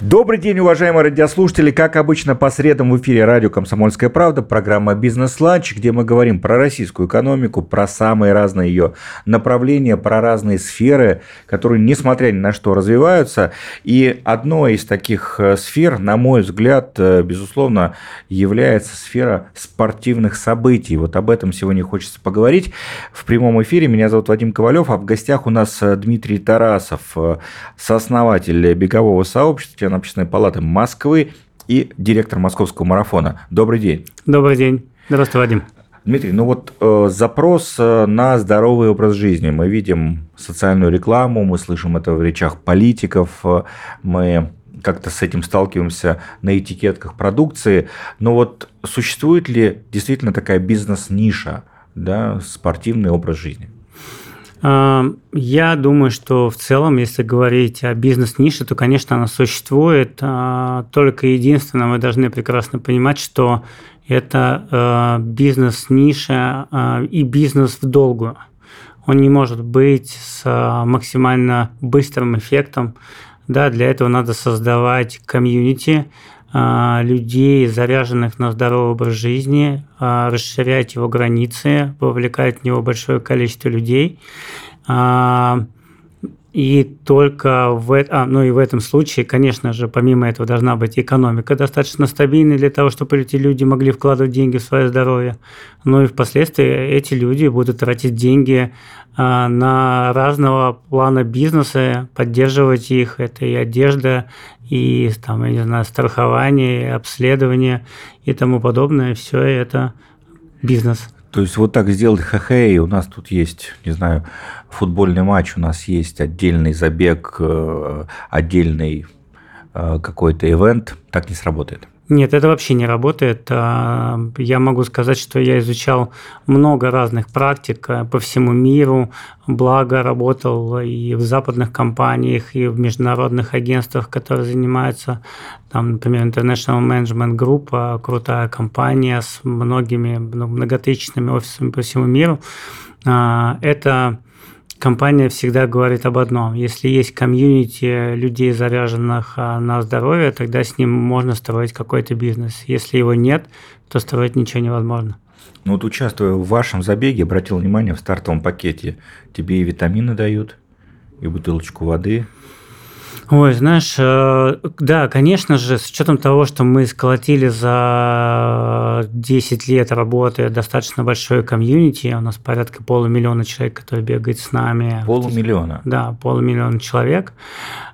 Добрый день, уважаемые радиослушатели. Как обычно, по средам в эфире радио «Комсомольская правда» программа «Бизнес-ланч», где мы говорим про российскую экономику, про самые разные ее направления, про разные сферы, которые, несмотря ни на что, развиваются. И одной из таких э, сфер, на мой взгляд, э, безусловно, является сфера спортивных событий. Вот об этом сегодня хочется поговорить в прямом эфире. Меня зовут Вадим Ковалев, а в гостях у нас э, Дмитрий Тарасов, сооснователь бегового сообщества, член Общественной палаты Москвы и директор московского марафона. Добрый день. Добрый день. Здравствуй, Вадим. Дмитрий, ну вот э, запрос э, на здоровый образ жизни. Мы видим социальную рекламу, мы слышим это в речах политиков, э, мы как-то с этим сталкиваемся на этикетках продукции. Но вот существует ли действительно такая бизнес-ниша, да, спортивный образ жизни? Я думаю, что в целом, если говорить о бизнес-нише, то, конечно, она существует. А, только единственное, мы должны прекрасно понимать, что это а, бизнес-ниша а, и бизнес в долгую. Он не может быть с максимально быстрым эффектом. Да, для этого надо создавать комьюнити, людей, заряженных на здоровый образ жизни, а, расширять его границы, вовлекать в него большое количество людей. И только в, а, ну и в этом случае, конечно же, помимо этого должна быть экономика достаточно стабильной для того, чтобы эти люди могли вкладывать деньги в свое здоровье. Ну и впоследствии эти люди будут тратить деньги а, на разного плана бизнеса, поддерживать их. Это и одежда, и там, я не знаю, страхование, обследование и тому подобное. Все это бизнес. То есть вот так сделать и у нас тут есть, не знаю, футбольный матч, у нас есть отдельный забег, э, отдельный э, какой-то ивент, так не сработает. Нет, это вообще не работает. А, я могу сказать, что я изучал много разных практик э, по всему миру, благо работал и в западных компаниях, и в международных агентствах, которые занимаются, там, например, International Management Group, а, крутая компания с многими ну, многотысячными офисами по всему миру. А, это компания всегда говорит об одном. Если есть комьюнити людей, заряженных а, на здоровье, тогда с ним можно строить какой-то бизнес. Если его нет, то строить ничего невозможно. Ну вот участвуя в вашем забеге, обратил внимание, в стартовом пакете тебе и витамины дают, и бутылочку воды – Ой, знаешь, э, да, конечно же, с учетом того, что мы сколотили за 10 лет работы достаточно большое комьюнити, у нас порядка полумиллиона человек, которые бегают с нами. Полумиллиона? Да, полумиллиона человек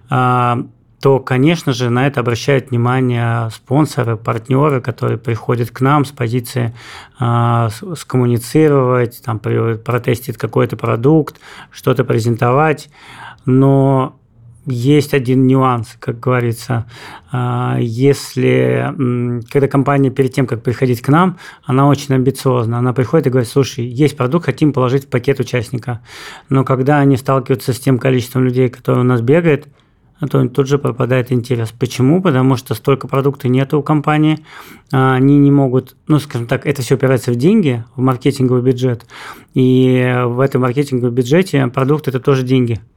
а, то, конечно же, на это обращают внимание спонсоры, партнеры, которые приходят к нам с позиции э, скоммуницировать, там, протестить какой-то продукт, что-то презентовать. Но есть один нюанс, как говорится. А, если, когда компания перед тем, как приходить к нам, она очень амбициозна. Она приходит и говорит, слушай, есть продукт, хотим положить в пакет участника. Но когда они сталкиваются с тем количеством людей, которые у нас бегает, то тут же пропадает интерес. Почему? Потому что столько продукта нет у компании, а, они не могут, ну, скажем так, это все упирается в деньги, в маркетинговый бюджет, и в этом маркетинговом бюджете продукт – это тоже деньги –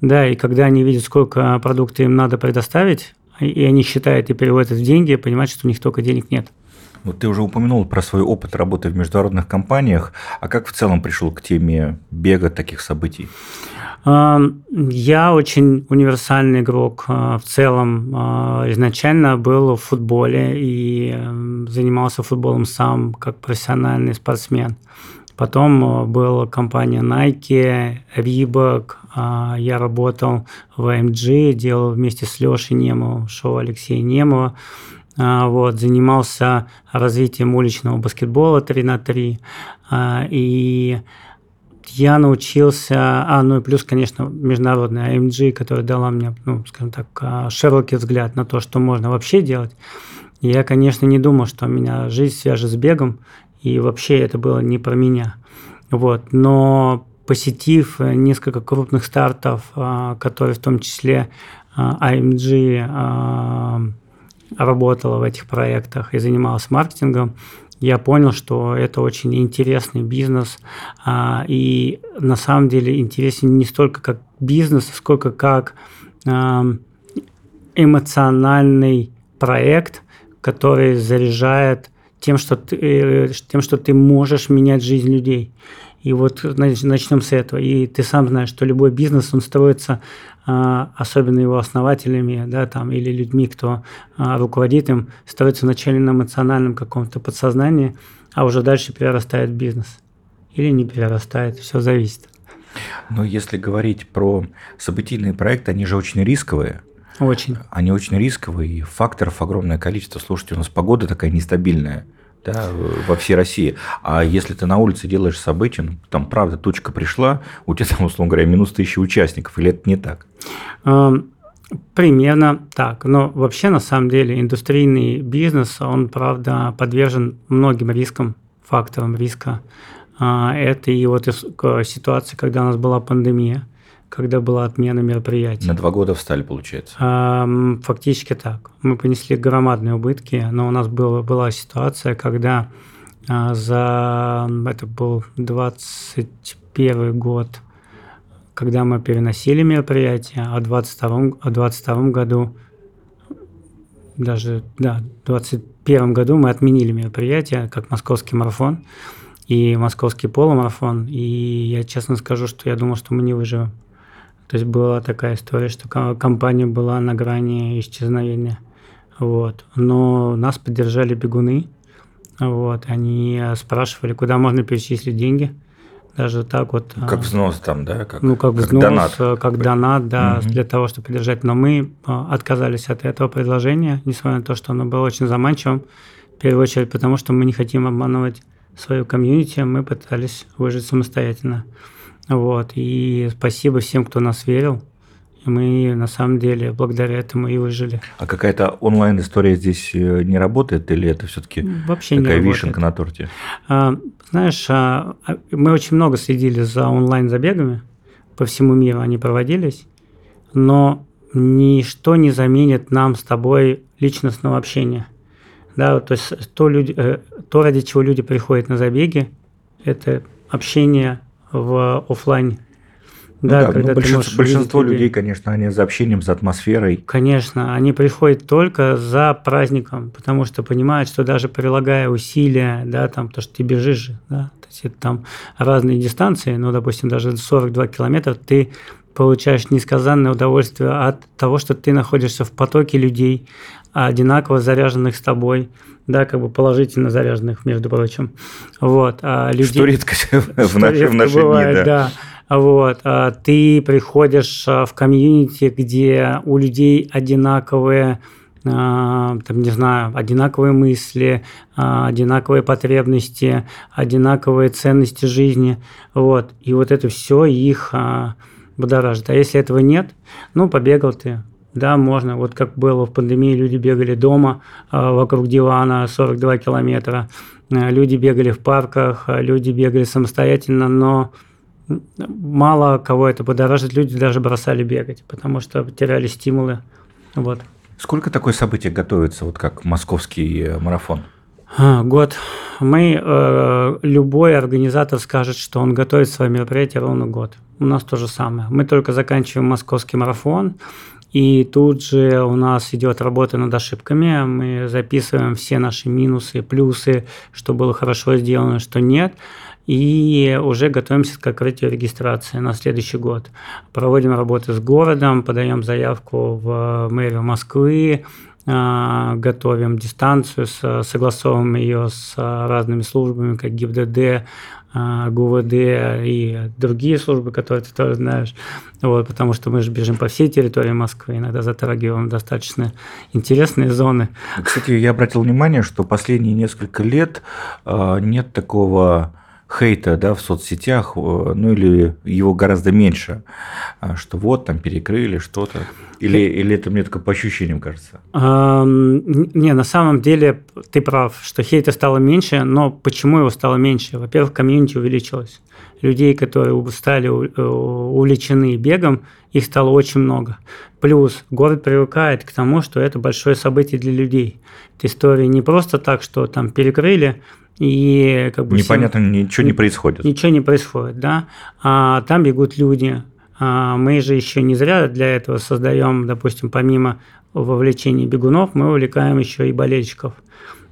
да, и когда они видят, сколько продукта им надо предоставить, и они считают и переводят в деньги, понимают, что у них только денег нет. Вот ты уже упомянул про свой опыт работы в международных компаниях. А как в целом пришел к теме бега таких событий? Я очень универсальный игрок. А, в целом а, изначально был в футболе и занимался футболом сам как профессиональный спортсмен. Потом э, была компания Nike, Reebok, а, я работал в AMG, делал вместе с Лешей Немовым шоу Алексея Немова. А, вот, занимался развитием уличного баскетбола 3 на 3. А, и я научился, а, ну и плюс, конечно, международная AMG, которая дала мне, ну, скажем так, широкий взгляд на то, что можно вообще делать. Я, конечно, не думал, что меня жизнь свяжет с бегом, и вообще это было не про меня. Вот. Но посетив несколько крупных стартов, а, которые в том числе AMG а, а, работала в этих проектах и занималась маркетингом, я понял, что это очень интересный бизнес, и на самом деле интересен не столько как бизнес, сколько как эмоциональный проект, который заряжает тем, что ты, э, тем, что ты можешь менять жизнь людей. И вот начнем с этого. И ты сам знаешь, что любой бизнес, он строится, а, особенно его основателями, да, там, или людьми, кто а, руководит им, строится вначале на эмоциональном каком-то подсознании, а уже дальше перерастает в бизнес. Или не перерастает, все зависит. Но если говорить про событийные проекты, они же очень рисковые. Очень. Они очень рисковые, и факторов огромное количество. Слушайте, у нас погода такая нестабильная да, во всей России. А если ты на улице делаешь событие, ну, там, правда, точка пришла, у тебя там, условно говоря, минус тысячи участников, или это не так? Примерно так. Но вообще, на самом деле, индустрийный бизнес, он, правда, подвержен многим рискам, факторам риска. А, это и вот ситуация, когда у нас была пандемия, когда была отмена мероприятий. На два года встали, получается? Фактически так. Мы понесли громадные убытки, но у нас была, была ситуация, когда а, за... Это был 21 год, когда мы переносили мероприятие, а в 22, а 22 году даже, да, в 2021 году мы отменили мероприятие, как московский марафон и московский полумарафон. И я честно скажу, что я думал, что мы не выживем. То есть была такая история, что компания была на грани исчезновения. Вот. Но нас поддержали бегуны. Вот. Они спрашивали, куда можно перечислить деньги. Даже так вот. Как а, взнос там, да? Как, ну, как, как взнос, донат. Э, как донат, да, угу. для того, чтобы поддержать. Но мы а, отказались от этого предложения, несмотря на то, что оно было очень заманчивым. В первую очередь, потому что мы не хотим обманывать свою комьюнити, мы пытались выжить самостоятельно. Вот. И спасибо всем, кто нас верил. И мы на самом деле благодаря этому и выжили. А какая-то онлайн-история здесь э, не работает или это все-таки Вообще такая не вишенка на торте? А, знаешь, а, а, мы очень много следили за онлайн-забегами. По всему миру они проводились. Но ничто не заменит нам с тобой личностного общения. Да, то есть то, люди, э, то, ради чего люди приходят на забеги, это общение в офлайн. Ну да, да когда ну, большинство, большинство людей, людей, конечно, они за общением, за атмосферой. Конечно, они приходят только за праздником, потому что понимают, что даже прилагая усилия, да, там, то, что ты бежишь, да, то есть это там разные дистанции, ну, допустим, даже 42 километра, ты получаешь несказанное удовольствие от того, что ты находишься в потоке людей, одинаково заряженных с тобой, да, как бы положительно заряженных, между прочим. Вот, а людей, что редко в наши, в наши бывает, дни, да. да. Вот, а ты приходишь а, в комьюнити, где у людей одинаковые а, там, не знаю, одинаковые мысли, одинаковые потребности, одинаковые ценности жизни, вот, и вот это все их будоражит. А если этого нет, ну, побегал ты, да, можно. Вот как было в пандемии, люди бегали дома а, вокруг дивана 42 километра, а, люди бегали в парках, а, люди бегали самостоятельно, но мало кого это будоражит, люди даже бросали бегать, потому что теряли стимулы. Вот. Сколько такое событие готовится, вот как московский э, марафон? Год. Мы, э, любой организатор скажет, что он готовит свое мероприятие ровно год. У нас то же самое. Мы только заканчиваем московский марафон, и тут же у нас идет работа над ошибками. Мы записываем все наши минусы, плюсы, что было хорошо сделано, что нет. И уже готовимся к открытию регистрации на следующий год. Проводим работы с городом, подаем заявку в мэрию Москвы, готовим дистанцию, согласовываем ее с разными службами, как ГИБДД, а, ГУВД и другие службы, которые ты тоже знаешь, вот, потому что мы же бежим по всей территории Москвы, иногда затрагиваем достаточно интересные зоны. Кстати, я обратил внимание, что последние несколько лет а, нет такого хейта да, в соцсетях, ну или его гораздо меньше, а, что вот там перекрыли что-то. Или, или это мне только по ощущениям кажется? не, на самом деле ты прав, что хейта стало меньше, но почему его стало меньше? Во-первых, комьюнити увеличилось. Людей, которые стали э, увлечены бегом, их стало очень много. Плюс город привыкает к тому, что это большое событие для людей. Это история не просто так, что там перекрыли, и как бы непонятно, всем, ничего не происходит. Ничего не происходит, да. А там бегут люди. А мы же еще не зря для этого создаем, допустим, помимо вовлечения бегунов, мы увлекаем еще и болельщиков.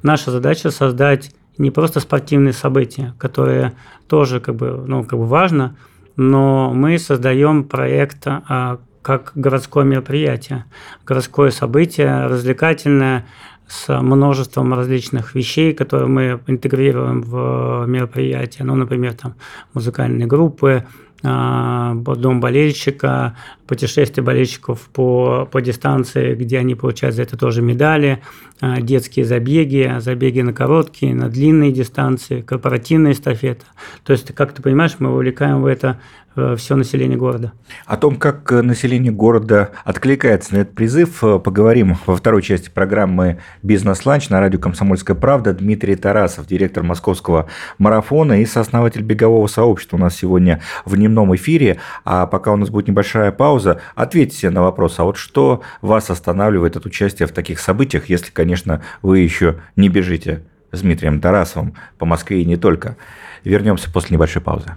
Наша задача создать не просто спортивные события, которые тоже как бы, ну, как бы важно, но мы создаем проект а, как городское мероприятие, городское событие, развлекательное, с множеством различных вещей, которые мы интегрируем в мероприятие. Ну, например, там музыкальные группы, дом болельщика, путешествие болельщиков по, по дистанции, где они получают за это тоже медали, а, детские забеги, забеги на короткие, на длинные дистанции, корпоративная эстафета. То есть, как ты понимаешь, мы вовлекаем в это все население города. О том, как население города откликается на этот призыв, э, поговорим во второй части программы «Бизнес-ланч» на радио «Комсомольская правда». Дмитрий Тарасов, директор московского марафона и сооснователь бегового сообщества у нас сегодня в дневном эфире. А пока у нас будет небольшая пауза, ответьте на вопрос, а вот что вас останавливает от участия в таких событиях, если, конечно, вы еще не бежите с Дмитрием Тарасовым по Москве и не только. Вернемся после небольшой паузы.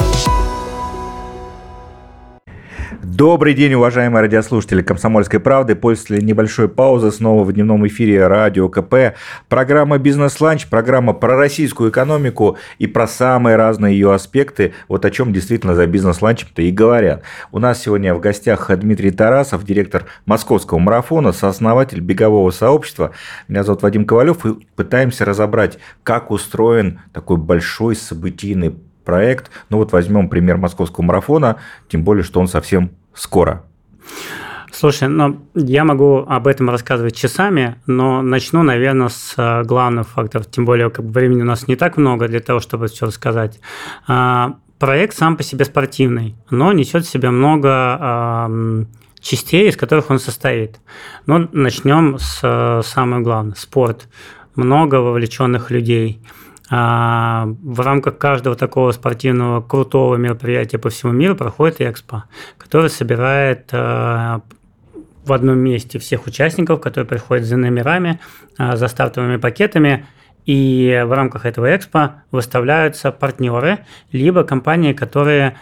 Добрый день, уважаемые радиослушатели «Комсомольской правды». После небольшой паузы снова в дневном эфире радио КП. Программа «Бизнес-ланч», программа про российскую экономику и про самые разные ее аспекты. Вот о чем действительно за бизнес-ланчем-то и говорят. У нас сегодня в гостях Дмитрий Тарасов, директор московского марафона, сооснователь бегового сообщества. Меня зовут Вадим Ковалев и пытаемся разобрать, как устроен такой большой событийный проект. Ну вот возьмем пример московского марафона, тем более, что он совсем скоро? Слушай, ну, я могу об этом рассказывать часами, но начну, наверное, с э, главных факторов, тем более как бы времени у нас не так много для того, чтобы все рассказать. А, проект сам по себе спортивный, но несет в себе много частей, из которых он состоит. Но начнем с э, самого главного – спорт. Много вовлеченных людей – в рамках каждого такого спортивного крутого мероприятия по всему миру проходит экспо, который собирает а, в одном месте всех участников, которые приходят за номерами, а, за стартовыми пакетами, и в рамках этого экспо выставляются партнеры, либо компании, которые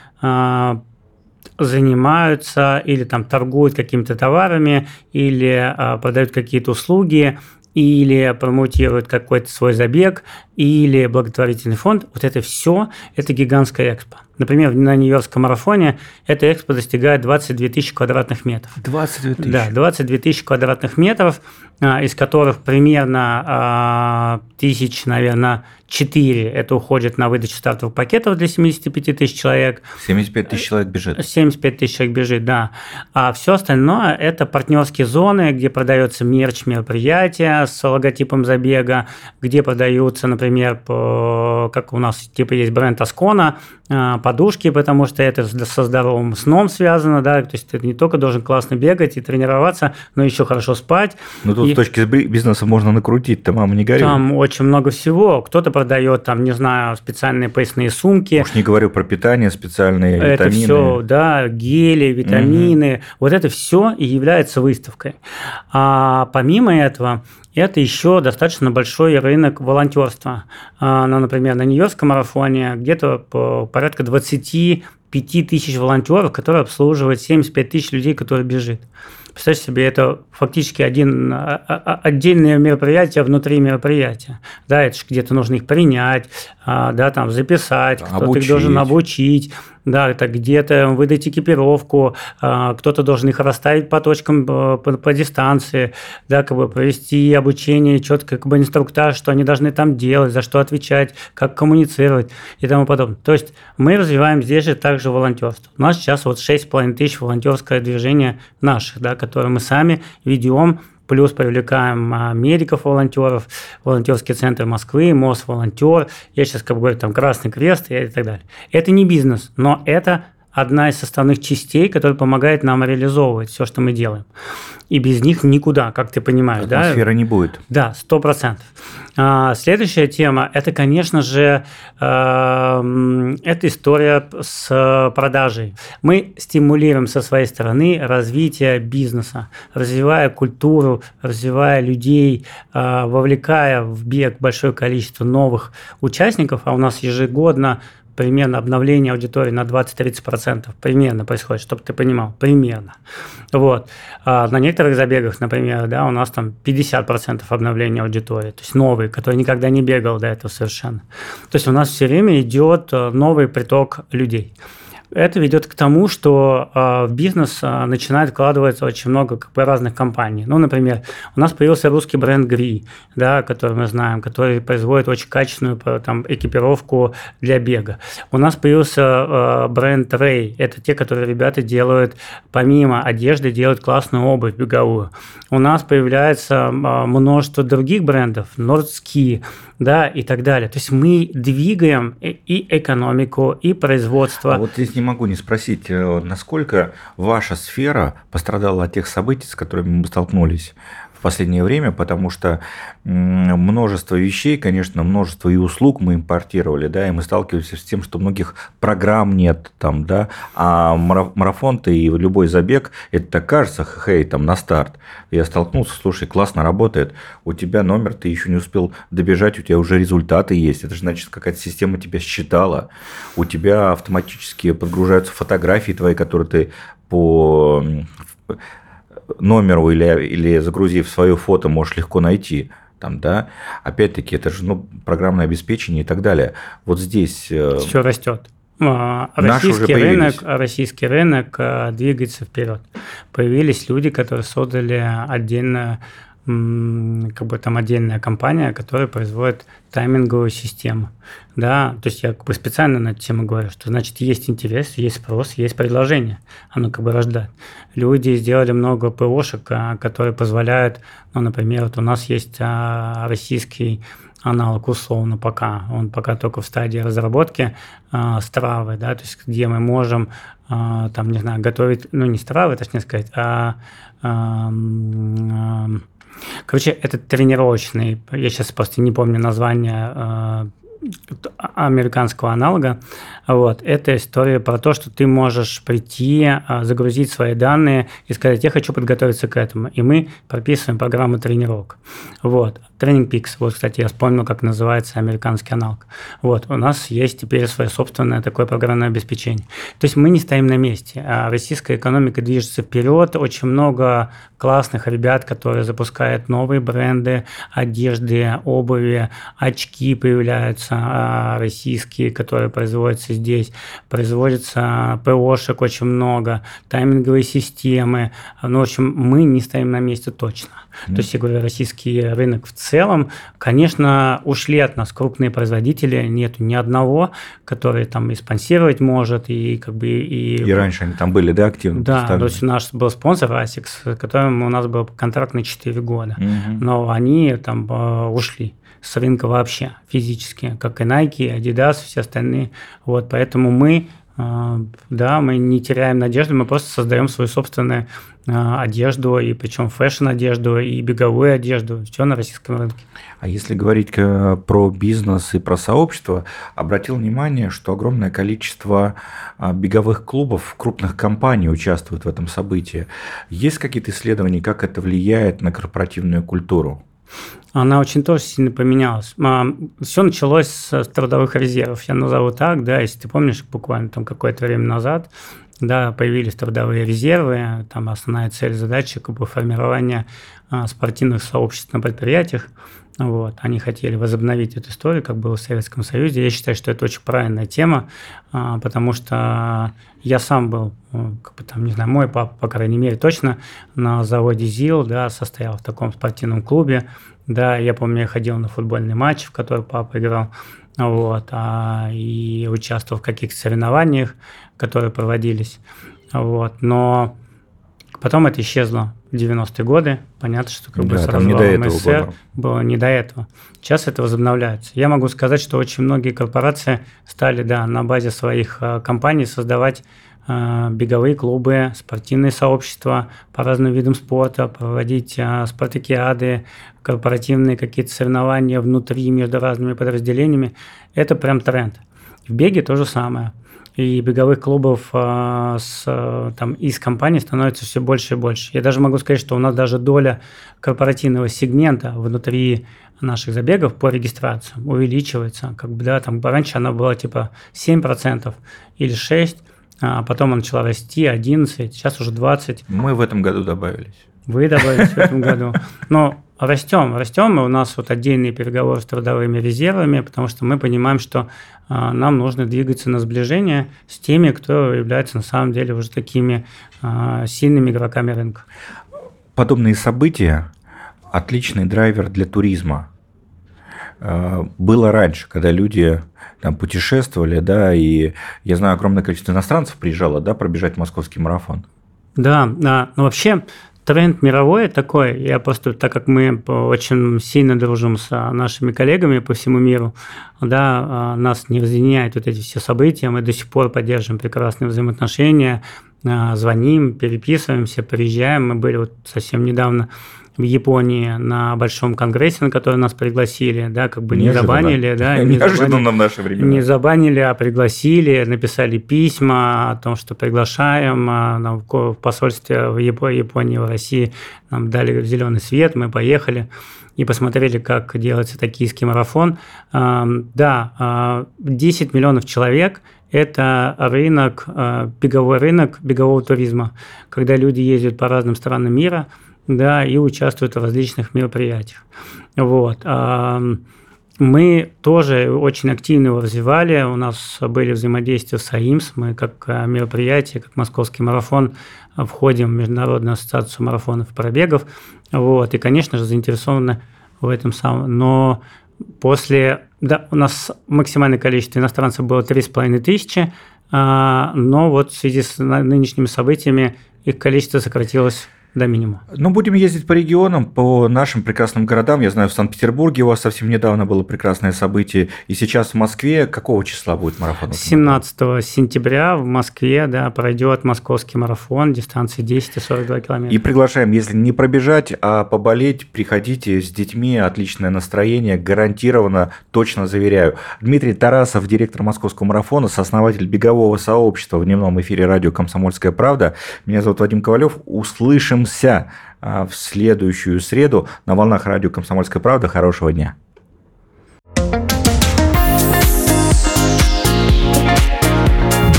занимаются или там торгуют какими-то товарами, или продают какие-то услуги, или промоутируют какой-то свой забег, или благотворительный фонд, вот это все, это гигантская экспо. Например, на Нью-Йоркском марафоне эта экспо достигает 22 тысячи квадратных метров. 22 тысячи? Да, 22 тысячи квадратных метров, а, из которых примерно а, тысяч, наверное, 4 это уходит на выдачу стартовых пакетов для 75 тысяч человек. 75 тысяч человек бежит. 75 тысяч человек бежит, да. А все остальное – это партнерские зоны, где продается мерч мероприятия с логотипом забега, где продаются, например, по, как у нас типа есть бренд Аскона, а, подушки, потому что это со здоровым сном связано, да, то есть ты не только должен классно бегать и тренироваться, но еще хорошо спать. Ну тут и... с точки бизнеса можно накрутить, там мама не горюй. Там очень много всего. Кто-то продает, там, не знаю, специальные поясные сумки. Уж не говорю про питание, специальные витамины. Это все, да, гели, витамины. Угу. Вот это все и является выставкой. А помимо этого, это еще достаточно большой рынок волонтерства. А, ну, например, на Нью-Йоркском марафоне где-то порядка 25 тысяч волонтеров, которые обслуживают 75 тысяч людей, которые бежит. Представьте себе, это фактически один, а, а, отдельное мероприятие внутри мероприятия. Да, это же где-то нужно их принять, да, там записать, кто-то их должен обучить, да, это где-то выдать экипировку, а, кто-то должен их расставить по точкам э, по, по дистанции, да, как бы провести обучение, четко как бы инструктаж, что они должны там делать, за что отвечать, как коммуницировать и тому подобное. То есть мы развиваем здесь же также волонтерство. У нас сейчас вот 6,5 тысяч волонтерское движение наших, да, которое мы сами ведем плюс привлекаем а, медиков, волонтеров, волонтерский центр Москвы, МОЗ волонтер, я сейчас как бы говорю, там Красный Крест и так далее. Это не бизнес, но это одна из составных частей, которая помогает нам реализовывать все, что мы делаем. И без них никуда, как ты понимаешь. Атмосфера да? не будет. Да, сто процентов. А, следующая тема – это, конечно же, э, эта история с продажей. Мы стимулируем со своей стороны развитие бизнеса, развивая культуру, развивая людей, э, вовлекая в бег большое количество новых участников, а у нас ежегодно примерно обновление аудитории на 20-30%. Примерно происходит, чтобы ты понимал. Примерно. Вот. А на некоторых забегах, например, да, у нас там 50% обновления аудитории. То есть новый, который никогда не бегал до этого совершенно. То есть у нас все время идет э, новый приток людей это ведет к тому, что э, в бизнес э, начинает вкладываться очень много как бы, разных компаний. Ну, например, у нас появился русский бренд Гри, да, который мы знаем, который производит очень качественную там, экипировку для бега. У нас появился э, бренд Ray. Это те, которые ребята делают, помимо одежды, делают классную обувь беговую. У нас появляется множество других брендов, Nordski, да, и так далее. То есть мы двигаем и экономику, и производство. А вот здесь не могу не спросить, э, насколько ваша сфера пострадала от тех событий, с которыми мы столкнулись в последнее время, потому что множество вещей, конечно, множество и услуг мы импортировали, да, и мы сталкиваемся с тем, что многих программ нет там, да, а марафон-то и любой забег, это кажется, хей, там на старт. Я столкнулся, слушай, классно работает, у тебя номер, ты еще не успел добежать, у тебя уже результаты есть, это же значит, какая-то система тебя считала, у тебя автоматически подгружаются фотографии твои, которые ты по номеру или, или загрузив свое фото, можешь легко найти. Там, да, опять-таки, это же ну, программное обеспечение и так далее. Вот здесь... Э, Все растет. А, российский рынок, российский рынок э, двигается вперед. Появились люди, которые создали отдельно как бы там отдельная компания, которая производит тайминговую систему. Да, то есть я как бы специально на эту тему говорю, что значит есть интерес, есть спрос, есть предложение. Оно как бы рождает. Люди сделали много ПОшек, а, которые позволяют, ну, например, вот у нас есть а, российский аналог условно пока, он пока только в стадии разработки э, стравы, да, то есть где мы можем э, там, не знаю, готовить, ну не стравы, точнее сказать, а э, э, Короче, этот тренировочный, я сейчас просто не помню название э, американского аналога. Вот. Это история про то, что ты можешь прийти, э, загрузить свои данные и сказать, я хочу подготовиться к этому. И мы прописываем программу тренировок. Вот. Тренинг Peaks. Вот, кстати, я вспомнил, как называется американский аналог. Вот. У нас есть теперь свое собственное такое программное обеспечение. То есть мы не стоим на месте. А российская экономика движется вперед. Очень много классных ребят, которые запускают новые бренды одежды, обуви, очки появляются а, российские, которые производятся здесь. Производится ПОшек очень много, тайминговые системы. Ну, в общем, мы не стоим на месте точно. Mm-hmm. То есть, я говорю, российский рынок в целом, конечно, ушли от нас крупные производители, нету ни одного, который там и спонсировать может, и как бы... И, и раньше они там были, да, активно? Да, то есть наш был спонсор ASICS, с которым у нас был контракт на 4 года, mm-hmm. но они там э, ушли с рынка вообще физически, как и Nike, Adidas, все остальные. Вот, поэтому мы да, мы не теряем надежды, мы просто создаем свою собственную а, одежду, и причем фэшн-одежду, и беговую одежду, все на российском рынке. А если говорить про бизнес и про сообщество, обратил внимание, что огромное количество а, беговых клубов, крупных компаний участвуют в этом событии. Есть какие-то исследования, как это влияет на корпоративную культуру? Она очень тоже сильно поменялась. Все началось с трудовых резервов, я назову так, да, если ты помнишь, буквально там какое-то время назад, да, появились трудовые резервы, там основная цель задачи как бы формирование а, спортивных сообществ на предприятиях, вот, они хотели возобновить эту историю, как было в Советском Союзе. Я считаю, что это очень правильная тема, а, потому что я сам был, ну, как бы там, не знаю, мой папа, по крайней мере, точно на заводе ЗИЛ, да, состоял в таком спортивном клубе, да, я помню, я ходил на футбольный матч, в который папа играл, вот, а, и участвовал в каких-то соревнованиях, которые проводились, вот, но потом это исчезло в 90-е годы, понятно, что как да, бы с не этого СССР было. было не до этого. Сейчас это возобновляется. Я могу сказать, что очень многие корпорации стали, да, на базе своих а, компаний создавать беговые клубы, спортивные сообщества по разным видам спорта, проводить спартакиады, корпоративные какие-то соревнования внутри между разными подразделениями. Это прям тренд. В беге то же самое и беговых клубов а, с, там, из компаний становится все больше и больше. Я даже могу сказать, что у нас даже доля корпоративного сегмента внутри наших забегов по регистрации увеличивается. Как бы, да, там, раньше она была типа 7% или 6%, а потом она начала расти 11%, сейчас уже 20%. Мы в этом году добавились. Вы добавились в этом году. Но растем, растем, и у нас вот отдельные переговоры с трудовыми резервами, потому что мы понимаем, что а, нам нужно двигаться на сближение с теми, кто является на самом деле уже такими а, сильными игроками рынка. Подобные события – отличный драйвер для туризма. А, было раньше, когда люди там путешествовали, да, и я знаю, огромное количество иностранцев приезжало, да, пробежать московский марафон. Да, да, ну вообще тренд мировой такой. Я просто, так как мы очень сильно дружим с нашими коллегами по всему миру, да, а, нас не разъединяют вот эти все события, мы до сих пор поддерживаем прекрасные взаимоотношения, а, звоним, переписываемся, приезжаем. Мы были вот совсем недавно в Японии на большом конгрессе, на который нас пригласили, да, как бы не забанили, да, не забанили, в наше время. Не забанили, а пригласили, написали письма о том, что приглашаем, а, нам в посольстве в Японии, в России нам дали зеленый свет, мы поехали и посмотрели, как делается токийский марафон. Да, 10 миллионов человек – это рынок, беговой рынок бегового туризма, когда люди ездят по разным странам мира – да, и участвуют в различных мероприятиях. Вот. Мы тоже очень активно его развивали. У нас были взаимодействия с АИМС. Мы как э, мероприятие, как Московский марафон, входим в Международную ассоциацию марафонов и пробегов. Вот. И, конечно же, заинтересованы в этом самом. Но после... Да, у нас максимальное количество иностранцев было 3,5 тысячи, а, но вот в связи с нынешними событиями их количество сократилось до минимума. Ну, будем ездить по регионам, по нашим прекрасным городам. Я знаю, в Санкт-Петербурге у вас совсем недавно было прекрасное событие. И сейчас в Москве какого числа будет марафон? 17 сентября в Москве да, пройдет московский марафон, дистанция 10 и 42 километра. И приглашаем, если не пробежать, а поболеть, приходите с детьми, отличное настроение, гарантированно, точно заверяю. Дмитрий Тарасов, директор московского марафона, сооснователь бегового сообщества в дневном эфире радио «Комсомольская правда». Меня зовут Вадим Ковалев. Услышим Услышимся а, в следующую среду на волнах радио «Комсомольская правда». Хорошего дня.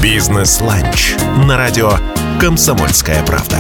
Бизнес-ланч на радио «Комсомольская правда».